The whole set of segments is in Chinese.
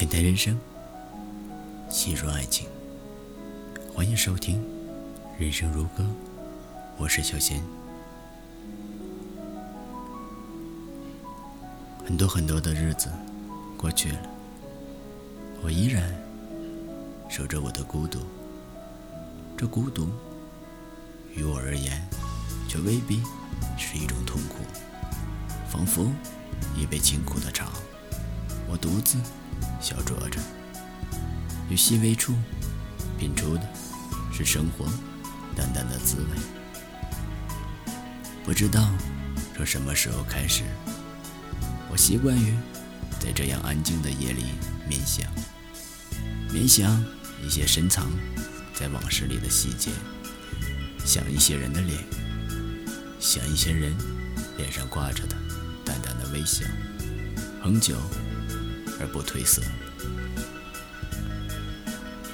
简单人生，细说爱情。欢迎收听《人生如歌》，我是小贤。很多很多的日子过去了，我依然守着我的孤独。这孤独，于我而言，却未必是一种痛苦，仿佛一杯清苦的茶，我独自小酌着，于细微处品出的是生活淡淡的滋味。不知道从什么时候开始。我习惯于在这样安静的夜里冥想，冥想一些深藏在往事里的细节，想一些人的脸，想一些人脸上挂着的淡淡的微笑，恒久而不褪色。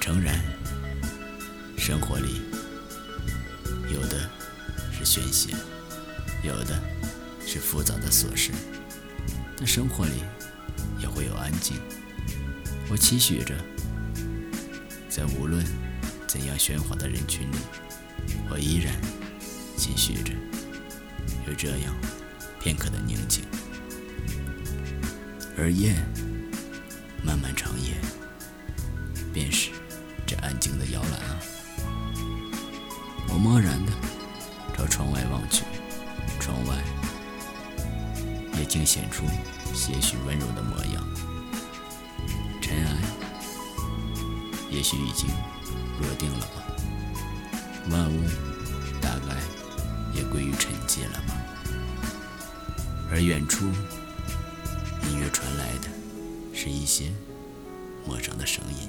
诚然，生活里有的是宣泄，有的是复杂的琐事。但生活里也会有安静。我期许着，在无论怎样喧哗的人群里，我依然期许着有这样片刻的宁静。而夜，漫漫长夜，便是这安静的摇篮啊。我漠然的朝窗外望去，窗外。也竟显出些许温柔的模样。尘埃也许已经落定了吧，万物大概也归于沉寂了吧。而远处隐约传来的是一些陌生的声音，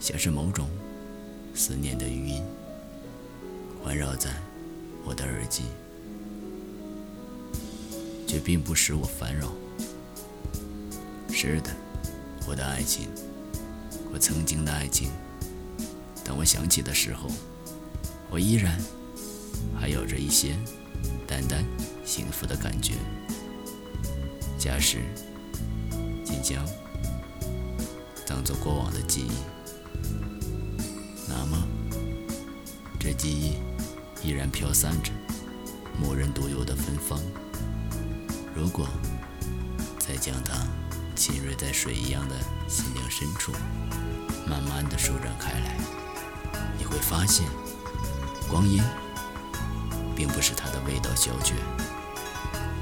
像是某种思念的余音，环绕在我的耳际。却并不使我烦扰。是的，我的爱情，我曾经的爱情，当我想起的时候，我依然还有着一些淡淡幸福的感觉。假使即将当做过往的记忆，那么这记忆依然飘散着某人独有的芬芳。如果再将它浸润在水一样的心灵深处，慢慢的舒展开来，你会发现，光阴并不是它的味道消绝，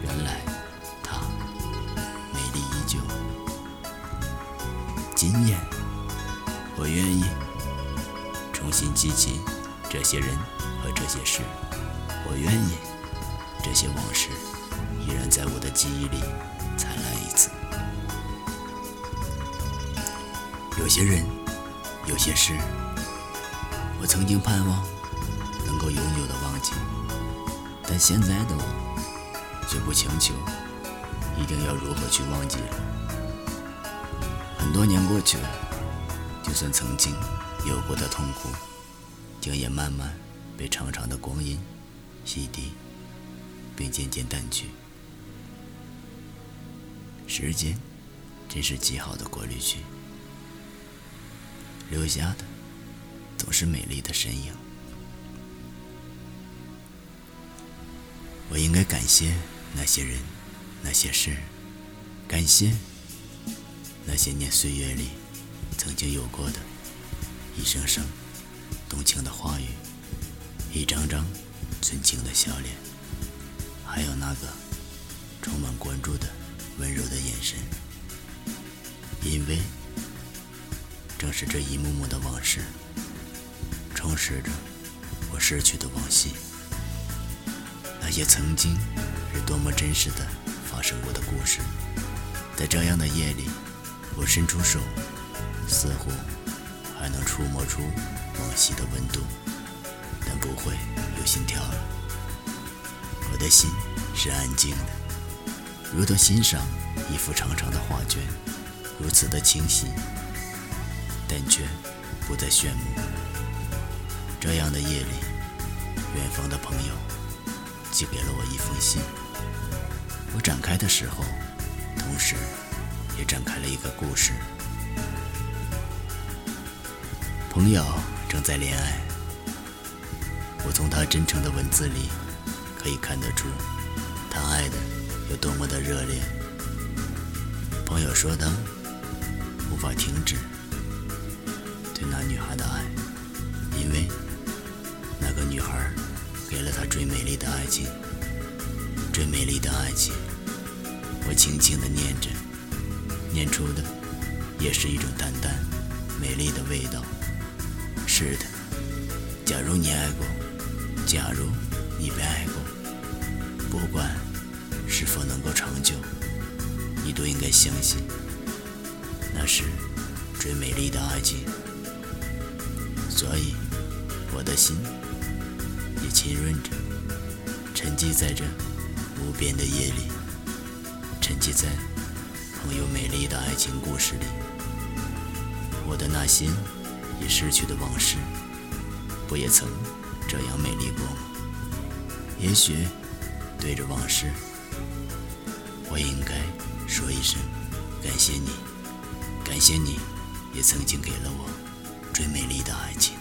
原来今夜，我愿意重新记起这些人和这些事，我愿意这些往事。依然在我的记忆里灿烂一次。有些人，有些事，我曾经盼望能够永久的忘记，但现在的我却不强求一定要如何去忘记了。很多年过去了，就算曾经有过的痛苦，竟也慢慢被长长的光阴洗涤，并渐渐淡去。时间真是极好的过滤器，留下的总是美丽的身影。我应该感谢那些人，那些事，感谢那些年岁月里曾经有过的一声声动情的话语，一张张纯情的笑脸，还有那个充满关注的。温柔的眼神，因为正是这一幕幕的往事，充实着我逝去的往昔。那些曾经是多么真实的发生过的故事，在这样的夜里，我伸出手，似乎还能触摸出往昔的温度，但不会有心跳了。我的心是安静的。如同欣赏一幅长长的画卷，如此的清晰，但却不再炫目。这样的夜里，远方的朋友寄给了我一封信。我展开的时候，同时也展开了一个故事。朋友正在恋爱，我从他真诚的文字里可以看得出，他爱的有多么的热烈。朋友说他无法停止对那女孩的爱，因为那个女孩给了他最美丽的爱情，最美丽的爱情。我轻轻地念着，念出的也是一种淡淡美丽的味道。是的，假如你爱过，假如你被爱过，不管是否能够长久，你都应该相信，那是最美丽的爱情。所以，我的心也浸润着，沉寂在这无边的夜里，沉寂在朋友美丽的爱情故事里。我的那些。已逝去的往事，不也曾这样美丽过吗？也许对着往事，我应该说一声感谢你，感谢你也曾经给了我最美丽的爱情。